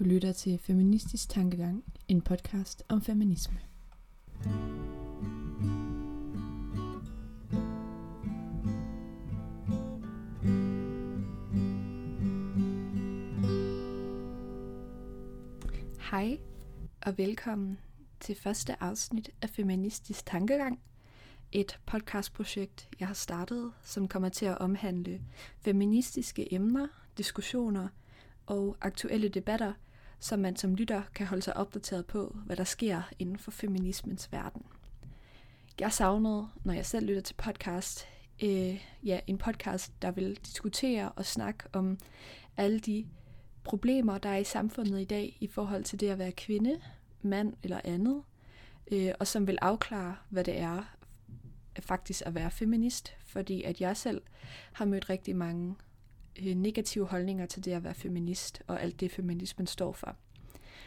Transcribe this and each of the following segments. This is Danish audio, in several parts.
Du lytter til Feministisk Tankegang, en podcast om feminisme. Hej og velkommen til første afsnit af Feministisk Tankegang, et podcastprojekt, jeg har startet, som kommer til at omhandle feministiske emner, diskussioner og aktuelle debatter, så man som lytter kan holde sig opdateret på, hvad der sker inden for feminismens verden. Jeg savnede, når jeg selv lytter til podcast, øh, ja, en podcast, der vil diskutere og snakke om alle de problemer, der er i samfundet i dag i forhold til det at være kvinde, mand eller andet, øh, og som vil afklare, hvad det er faktisk at være feminist, fordi at jeg selv har mødt rigtig mange øh, negative holdninger til det at være feminist, og alt det feminismen står for.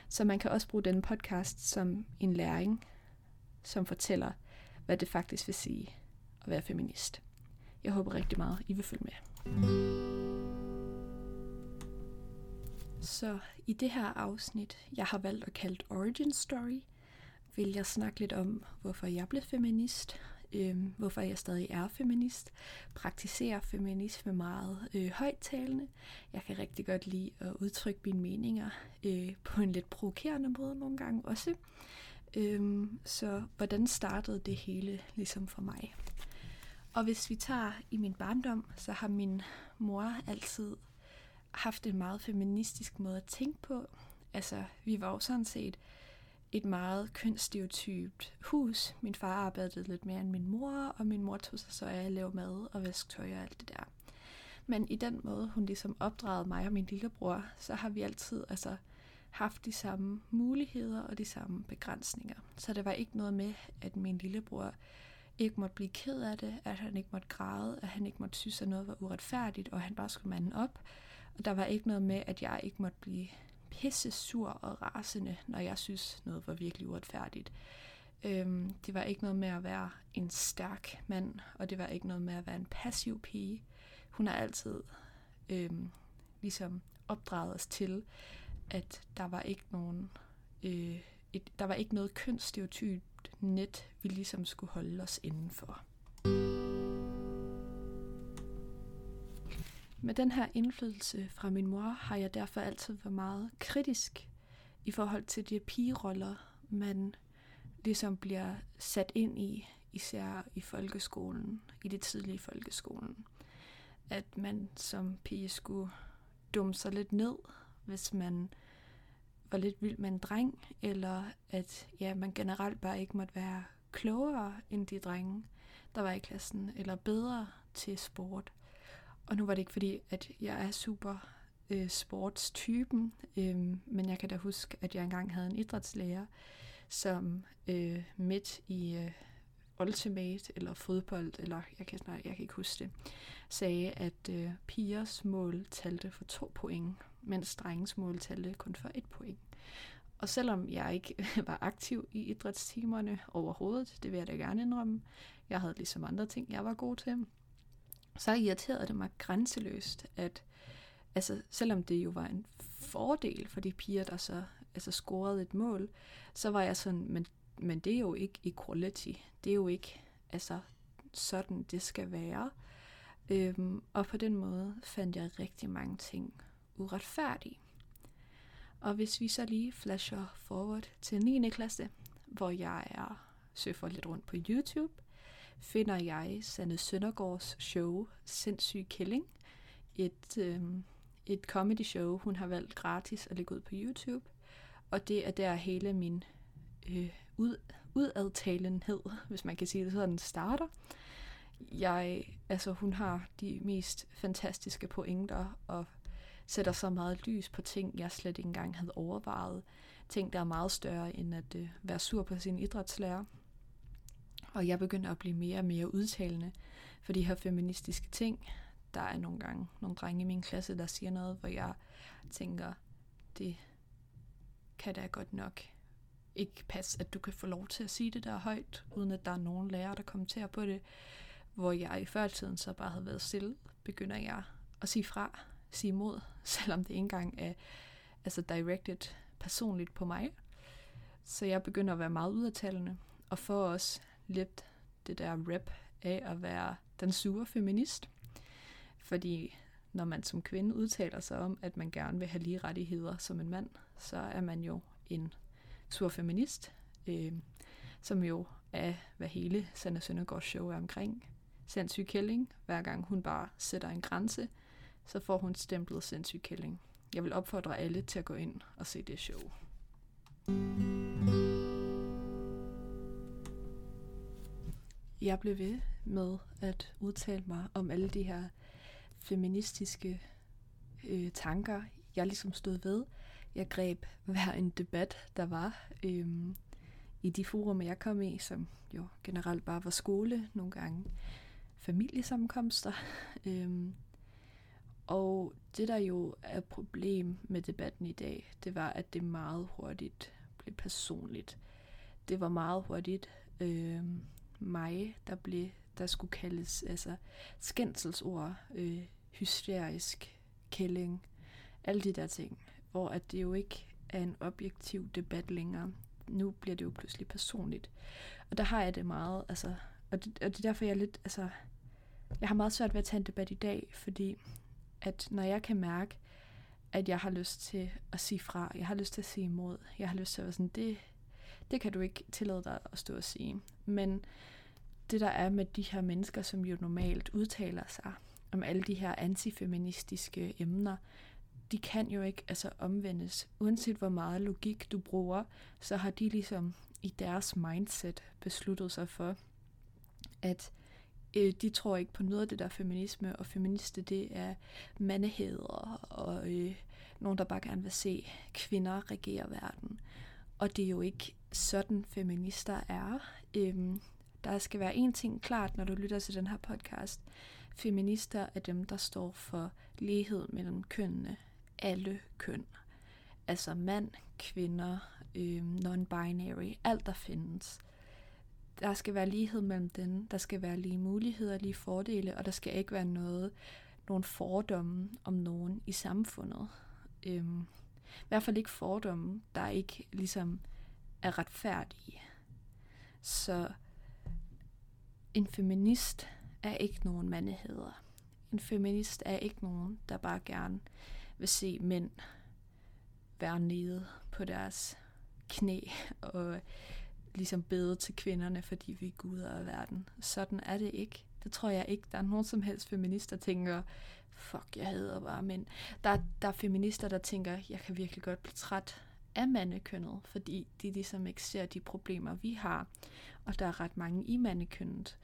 Så man kan også bruge denne podcast som en læring, som fortæller, hvad det faktisk vil sige at være feminist. Jeg håber rigtig meget, I vil følge med. Så i det her afsnit, jeg har valgt at kalde Origin Story, vil jeg snakke lidt om, hvorfor jeg blev feminist, øh, hvorfor jeg stadig er feminist, praktiserer feminisme meget øh, højttalende. Jeg kan rigtig godt lide at udtrykke mine meninger øh, på en lidt provokerende måde nogle gange også. Øh, så hvordan startede det hele ligesom for mig? Og hvis vi tager i min barndom, så har min mor altid haft en meget feministisk måde at tænke på. Altså, vi var jo sådan set et meget kønsstereotypt hus. Min far arbejdede lidt mere end min mor, og min mor tog sig så af at lave mad og vaske tøj og alt det der. Men i den måde, hun ligesom opdragede mig og min lillebror, så har vi altid altså, haft de samme muligheder og de samme begrænsninger. Så det var ikke noget med, at min lillebror ikke måtte blive ked af det, at han ikke måtte græde, at han ikke måtte synes, at noget var uretfærdigt, og han bare skulle manden op. Og der var ikke noget med, at jeg ikke måtte blive pisse sur og rasende, når jeg synes, noget var virkelig uretfærdigt. Øhm, det var ikke noget med at være en stærk mand, og det var ikke noget med at være en passiv pige. Hun har altid øhm, ligesom opdraget os til, at der var ikke nogen, øh, et, der var ikke noget kønsstereotypt net, vi ligesom skulle holde os indenfor. Med den her indflydelse fra min mor har jeg derfor altid været meget kritisk i forhold til de pigeroller, man ligesom bliver sat ind i, især i folkeskolen, i det tidlige folkeskolen. At man som pige skulle dumme sig lidt ned, hvis man var lidt vild med en dreng, eller at ja, man generelt bare ikke måtte være klogere end de drenge, der var i klassen, eller bedre til sport. Og nu var det ikke fordi, at jeg er super øh, sportstypen, øh, men jeg kan da huske, at jeg engang havde en idrætslærer, som øh, midt i øh, ultimate eller fodbold, eller jeg kan, nej, jeg kan ikke huske det, sagde, at øh, pigers mål talte for to point, mens drengens mål talte kun for et point. Og selvom jeg ikke var aktiv i idrætstimerne overhovedet, det vil jeg da gerne indrømme, jeg havde ligesom andre ting, jeg var god til, så irriterede det mig grænseløst, at altså, selvom det jo var en fordel for de piger, der så altså, scorede et mål, så var jeg sådan, men, men det er jo ikke equality. Det er jo ikke altså, sådan, det skal være. Øhm, og på den måde fandt jeg rigtig mange ting uretfærdige. Og hvis vi så lige flasher forward til 9. klasse, hvor jeg er surfer lidt rundt på YouTube, finder jeg Sanne Søndergaards show Sindssyg Killing. Et, øh, et comedy show, hun har valgt gratis at lægge ud på YouTube. Og det er der hele min øh, ud, udadtalenhed, hvis man kan sige det sådan, starter. Jeg, altså hun har de mest fantastiske pointer og sætter så meget lys på ting, jeg slet ikke engang havde overvejet. Ting, der er meget større end at øh, være sur på sin idrætslærer. Og jeg begynder at blive mere og mere udtalende for de her feministiske ting. Der er nogle gange nogle drenge i min klasse, der siger noget, hvor jeg tænker, det kan da godt nok ikke passe, at du kan få lov til at sige det der højt, uden at der er nogen lærer, der kommenterer på det. Hvor jeg i førtiden så bare havde været stille, begynder jeg at sige fra, sige imod, selvom det ikke engang er, altså directed personligt på mig. Så jeg begynder at være meget udadtalende, og for os lidt det der rap af at være den sure feminist. Fordi når man som kvinde udtaler sig om, at man gerne vil have lige rettigheder som en mand, så er man jo en sur feminist, øh, som jo er, hvad hele Sanna Søndergaards show er omkring. Sindssyg kælling. Hver gang hun bare sætter en grænse, så får hun stemplet sindssyg kælling. Jeg vil opfordre alle til at gå ind og se det show. Jeg blev ved med at udtale mig om alle de her feministiske øh, tanker, jeg ligesom stod ved. Jeg greb hver en debat, der var øh, i de forum, jeg kom i, som jo generelt bare var skole, nogle gange familiesammenkomster. Øh, og det, der jo er problem med debatten i dag, det var, at det meget hurtigt blev personligt. Det var meget hurtigt øh, mig, der blev der skulle kaldes altså skændselsord, øh, hysterisk, kælling, alle de der ting, hvor at det jo ikke er en objektiv debat længere. Nu bliver det jo pludselig personligt. Og der har jeg det meget, altså, og det, og det er derfor, jeg er lidt, altså, jeg har meget svært ved at tage en debat i dag, fordi at når jeg kan mærke, at jeg har lyst til at sige fra, jeg har lyst til at sige imod, jeg har lyst til at være sådan, det, det kan du ikke tillade dig at stå og sige. Men det der er med de her mennesker, som jo normalt udtaler sig om alle de her antifeministiske emner, de kan jo ikke altså omvendes. Uanset hvor meget logik du bruger, så har de ligesom i deres mindset besluttet sig for, at øh, de tror ikke på noget af det der feminisme, og feministe det er mandeheder og øh, nogen, der bare gerne vil se kvinder regere verden. Og det er jo ikke sådan feminister er. Øhm, der skal være en ting klart, når du lytter til den her podcast. Feminister er dem, der står for lighed mellem kønnene. Alle køn. Altså mand, kvinder, øh, non-binary, alt der findes. Der skal være lighed mellem dem. Der skal være lige muligheder, lige fordele, og der skal ikke være noget, nogle fordomme om nogen i samfundet. Øh, I hvert fald ikke fordomme, der ikke ligesom er retfærdige. Så en feminist er ikke nogen mandeheder. En feminist er ikke nogen, der bare gerne vil se mænd være nede på deres knæ og ligesom bede til kvinderne, fordi vi er guder af verden. Sådan er det ikke. Det tror jeg ikke. Der er nogen som helst feminister, der tænker, fuck, jeg hader bare mænd. Der, der er feminister, der tænker, jeg kan virkelig godt blive træt af mandekønnet, fordi de ligesom ikke ser de problemer, vi har. Og der er ret mange i mandekønnet,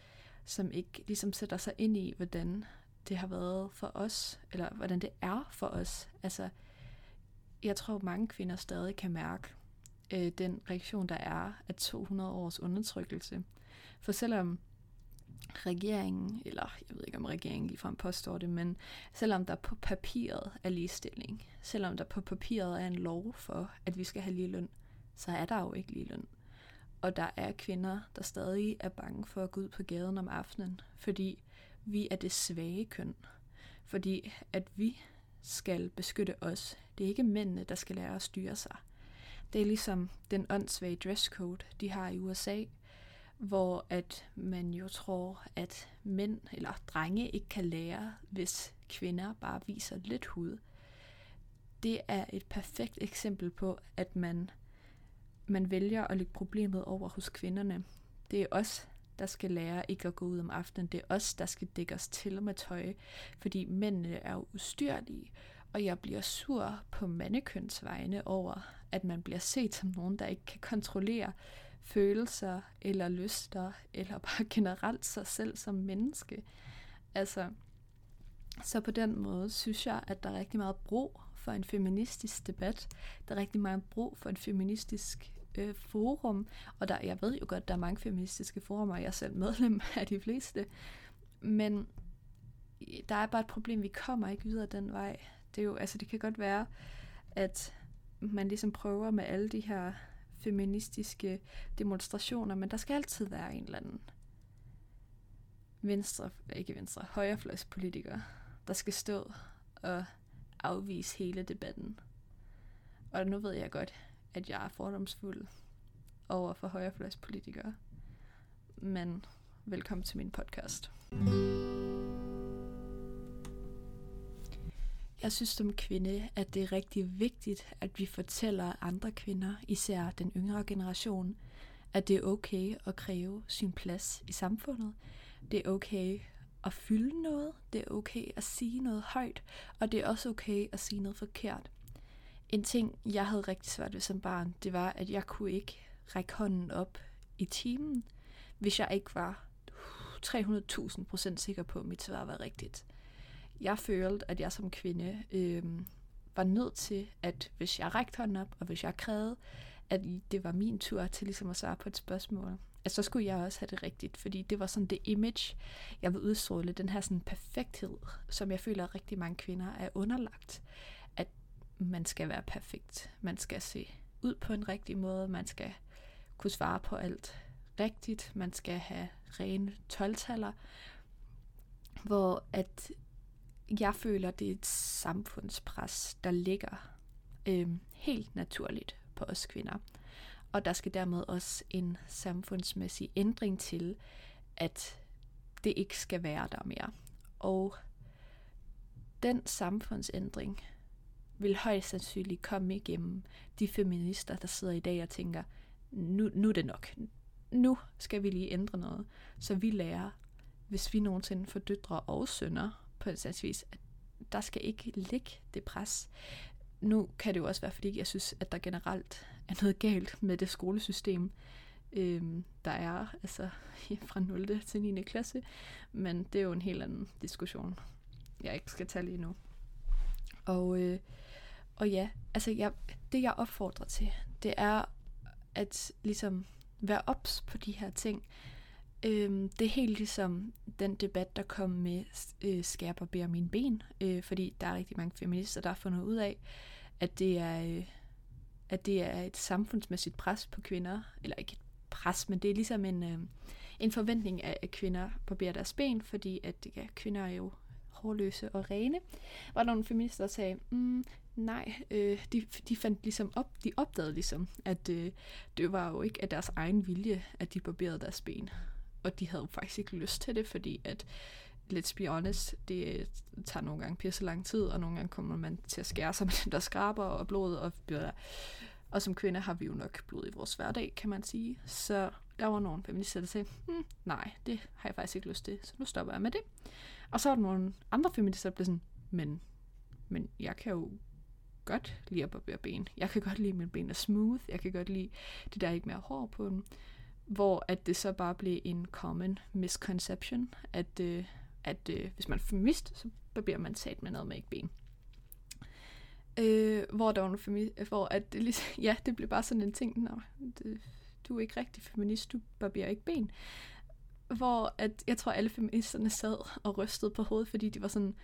som ikke ligesom sætter sig ind i, hvordan det har været for os, eller hvordan det er for os. Altså, jeg tror, mange kvinder stadig kan mærke øh, den reaktion, der er af 200 års undertrykkelse. For selvom regeringen, eller jeg ved ikke om regeringen ligefrem påstår det, men selvom der på papiret er ligestilling, selvom der på papiret er en lov for, at vi skal have lige løn, så er der jo ikke lige løn. Og der er kvinder, der stadig er bange for at gå ud på gaden om aftenen, fordi vi er det svage køn. Fordi at vi skal beskytte os. Det er ikke mændene, der skal lære at styre sig. Det er ligesom den åndssvage dresscode, de har i USA, hvor at man jo tror, at mænd eller drenge ikke kan lære, hvis kvinder bare viser lidt hud. Det er et perfekt eksempel på, at man, man vælger at lægge problemet over hos kvinderne. Det er os, der skal lære ikke at gå ud om aftenen. Det er os, der skal dække os til med tøj, fordi mændene er jo ustyrlige. Og jeg bliver sur på mandekønsvegne over, at man bliver set som nogen, der ikke kan kontrollere, følelser eller lyster, eller bare generelt sig selv som menneske. Altså, så på den måde synes jeg, at der er rigtig meget brug for en feministisk debat. Der er rigtig meget brug for en feministisk øh, forum, og der, jeg ved jo godt, der er mange feministiske forumer, jeg er selv medlem af de fleste, men der er bare et problem, vi kommer ikke videre den vej. Det er jo, altså det kan godt være, at man ligesom prøver med alle de her feministiske demonstrationer, men der skal altid være en eller anden venstre, ikke venstre, højrefløjspolitiker, der skal stå og afvise hele debatten. Og nu ved jeg godt, at jeg er fordomsfuld over for højrefløjspolitikere. Men velkommen til min podcast. Jeg synes som kvinde, at det er rigtig vigtigt, at vi fortæller andre kvinder, især den yngre generation, at det er okay at kræve sin plads i samfundet. Det er okay at fylde noget. Det er okay at sige noget højt. Og det er også okay at sige noget forkert. En ting, jeg havde rigtig svært ved som barn, det var, at jeg kunne ikke række hånden op i timen, hvis jeg ikke var 300.000 procent sikker på, at mit svar var rigtigt. Jeg følte, at jeg som kvinde øh, var nødt til, at hvis jeg rækte hånden op, og hvis jeg krævede, at det var min tur til ligesom at svare på et spørgsmål, at så skulle jeg også have det rigtigt, fordi det var sådan det image, jeg vil udstråle, den her sådan perfekthed, som jeg føler, at rigtig mange kvinder er underlagt, at man skal være perfekt, man skal se ud på en rigtig måde, man skal kunne svare på alt rigtigt, man skal have rene 12 hvor at jeg føler, det er et samfundspres, der ligger øh, helt naturligt på os kvinder. Og der skal dermed også en samfundsmæssig ændring til, at det ikke skal være der mere. Og den samfundsændring vil højst sandsynligt komme igennem de feminister, der sidder i dag og tænker, nu, nu er det nok. Nu skal vi lige ændre noget, så vi lærer, hvis vi nogensinde får døtre og sønner på en vis, at der skal ikke ligge det pres. Nu kan det jo også være, fordi jeg synes, at der generelt er noget galt med det skolesystem, øhm, der er altså fra 0. til 9. klasse, men det er jo en helt anden diskussion, jeg ikke skal tage lige nu. Og, øh, og ja, altså jeg, det jeg opfordrer til, det er at ligesom være ops på de her ting. Øhm, det er helt ligesom den debat, der kom med øh, skærper bære mine ben, øh, fordi der er rigtig mange feminister, der har fundet ud af, at det er, øh, at det er et samfundsmæssigt pres på kvinder, eller ikke et pres, men det er ligesom en, øh, en forventning af, at kvinder barberer deres ben, fordi at ja, kvinder er jo hårløse og rene. Var der nogle feminister, der sagde, mm, nej, øh, de, de fandt ligesom op, de opdagede ligesom, at øh, det var jo ikke af deres egen vilje, at de barberede deres ben. Og de havde faktisk ikke lyst til det, fordi at let's be honest, det tager nogle gange pisse lang tid, og nogle gange kommer man til at skære sig med den der skraber og blod, og, og som kvinde har vi jo nok blod i vores hverdag, kan man sige. Så der var nogle feminister, der sagde, hm, nej, det har jeg faktisk ikke lyst til, så nu stopper jeg med det. Og så var der nogle andre feminister, der blev sådan, men, men jeg kan jo godt lide at barbere ben. Jeg kan godt lide, at mine ben er smooth. Jeg kan godt lide, det der ikke mere hår på dem. Hvor at det så bare blev en common misconception, at, øh, at øh, hvis man er feminist, så barberer man sat med noget med ikke ben. Øh, hvor der var nogle femi- hvor at det ligesom, ja, det blev bare sådan en ting, Nå, det, du er ikke rigtig feminist, du barberer ikke ben hvor at jeg tror, alle feministerne sad og rystede på hovedet, fordi de var sådan,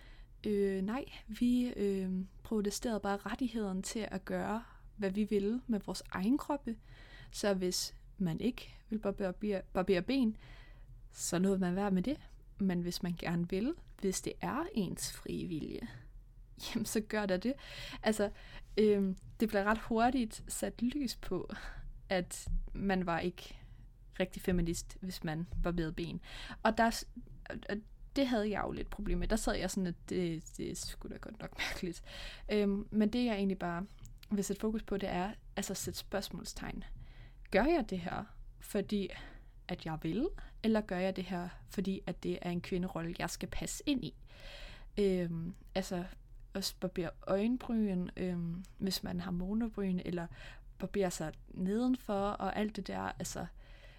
øh, nej, vi øh, protesterede bare rettigheden til at gøre, hvad vi ville med vores egen kroppe. Så hvis man ikke vil barbere, barbere ben, så lod man være med det. Men hvis man gerne vil, hvis det er ens frie vilje, jamen så gør der det. Altså, øhm, det blev ret hurtigt sat lys på, at man var ikke rigtig feminist, hvis man barberede ben. Og der, det havde jeg jo lidt problem med. Der sad jeg sådan, at det, det skulle da godt nok mærkeligt. Øhm, men det jeg egentlig bare vil sætte fokus på, det er altså at sætte spørgsmålstegn. Gør jeg det her, fordi at jeg vil, eller gør jeg det her, fordi at det er en kvinderolle, jeg skal passe ind i? Øhm, altså at barbere øjenbryn, øhm, hvis man har monobryn, eller barbere sig nedenfor, og alt det der, altså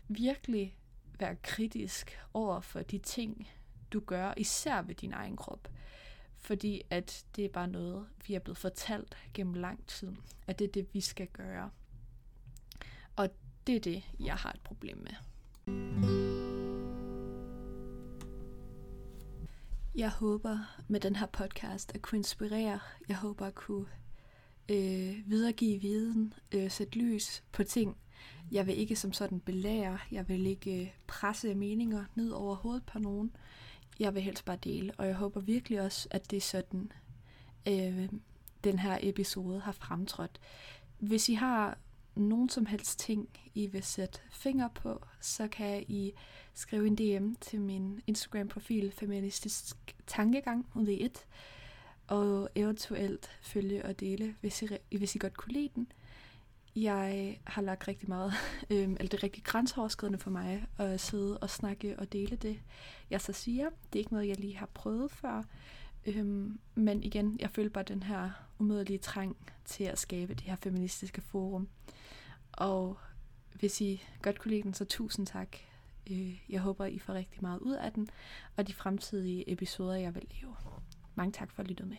virkelig være kritisk over for de ting, du gør, især ved din egen krop. Fordi at det er bare noget, vi er blevet fortalt gennem lang tid, at det er det, vi skal gøre. Og det er det, jeg har et problem med. Jeg håber med den her podcast at kunne inspirere. Jeg håber at kunne øh, videregive viden, øh, sætte lys på ting, jeg vil ikke som sådan belære, jeg vil ikke øh, presse meninger ned over hovedet på nogen. Jeg vil helst bare dele, og jeg håber virkelig også, at det er sådan, øh, den her episode har fremtrådt. hvis I har nogen som helst ting, I vil sætte fingre på, så kan I skrive en DM til min Instagram-profil Feministisk Tankegang ud i et, og eventuelt følge og dele, hvis I, hvis I godt kunne lide den. Jeg har lagt rigtig meget, øh, eller det er rigtig grænseoverskridende for mig at sidde og snakke og dele det, jeg så siger. Det er ikke noget, jeg lige har prøvet før, øhm, men igen, jeg føler bare den her umiddelige trang til at skabe det her feministiske forum. Og hvis I godt kunne lide den, så tusind tak. Øh, jeg håber, I får rigtig meget ud af den, og de fremtidige episoder, jeg vil lave. Mange tak for at lytte med.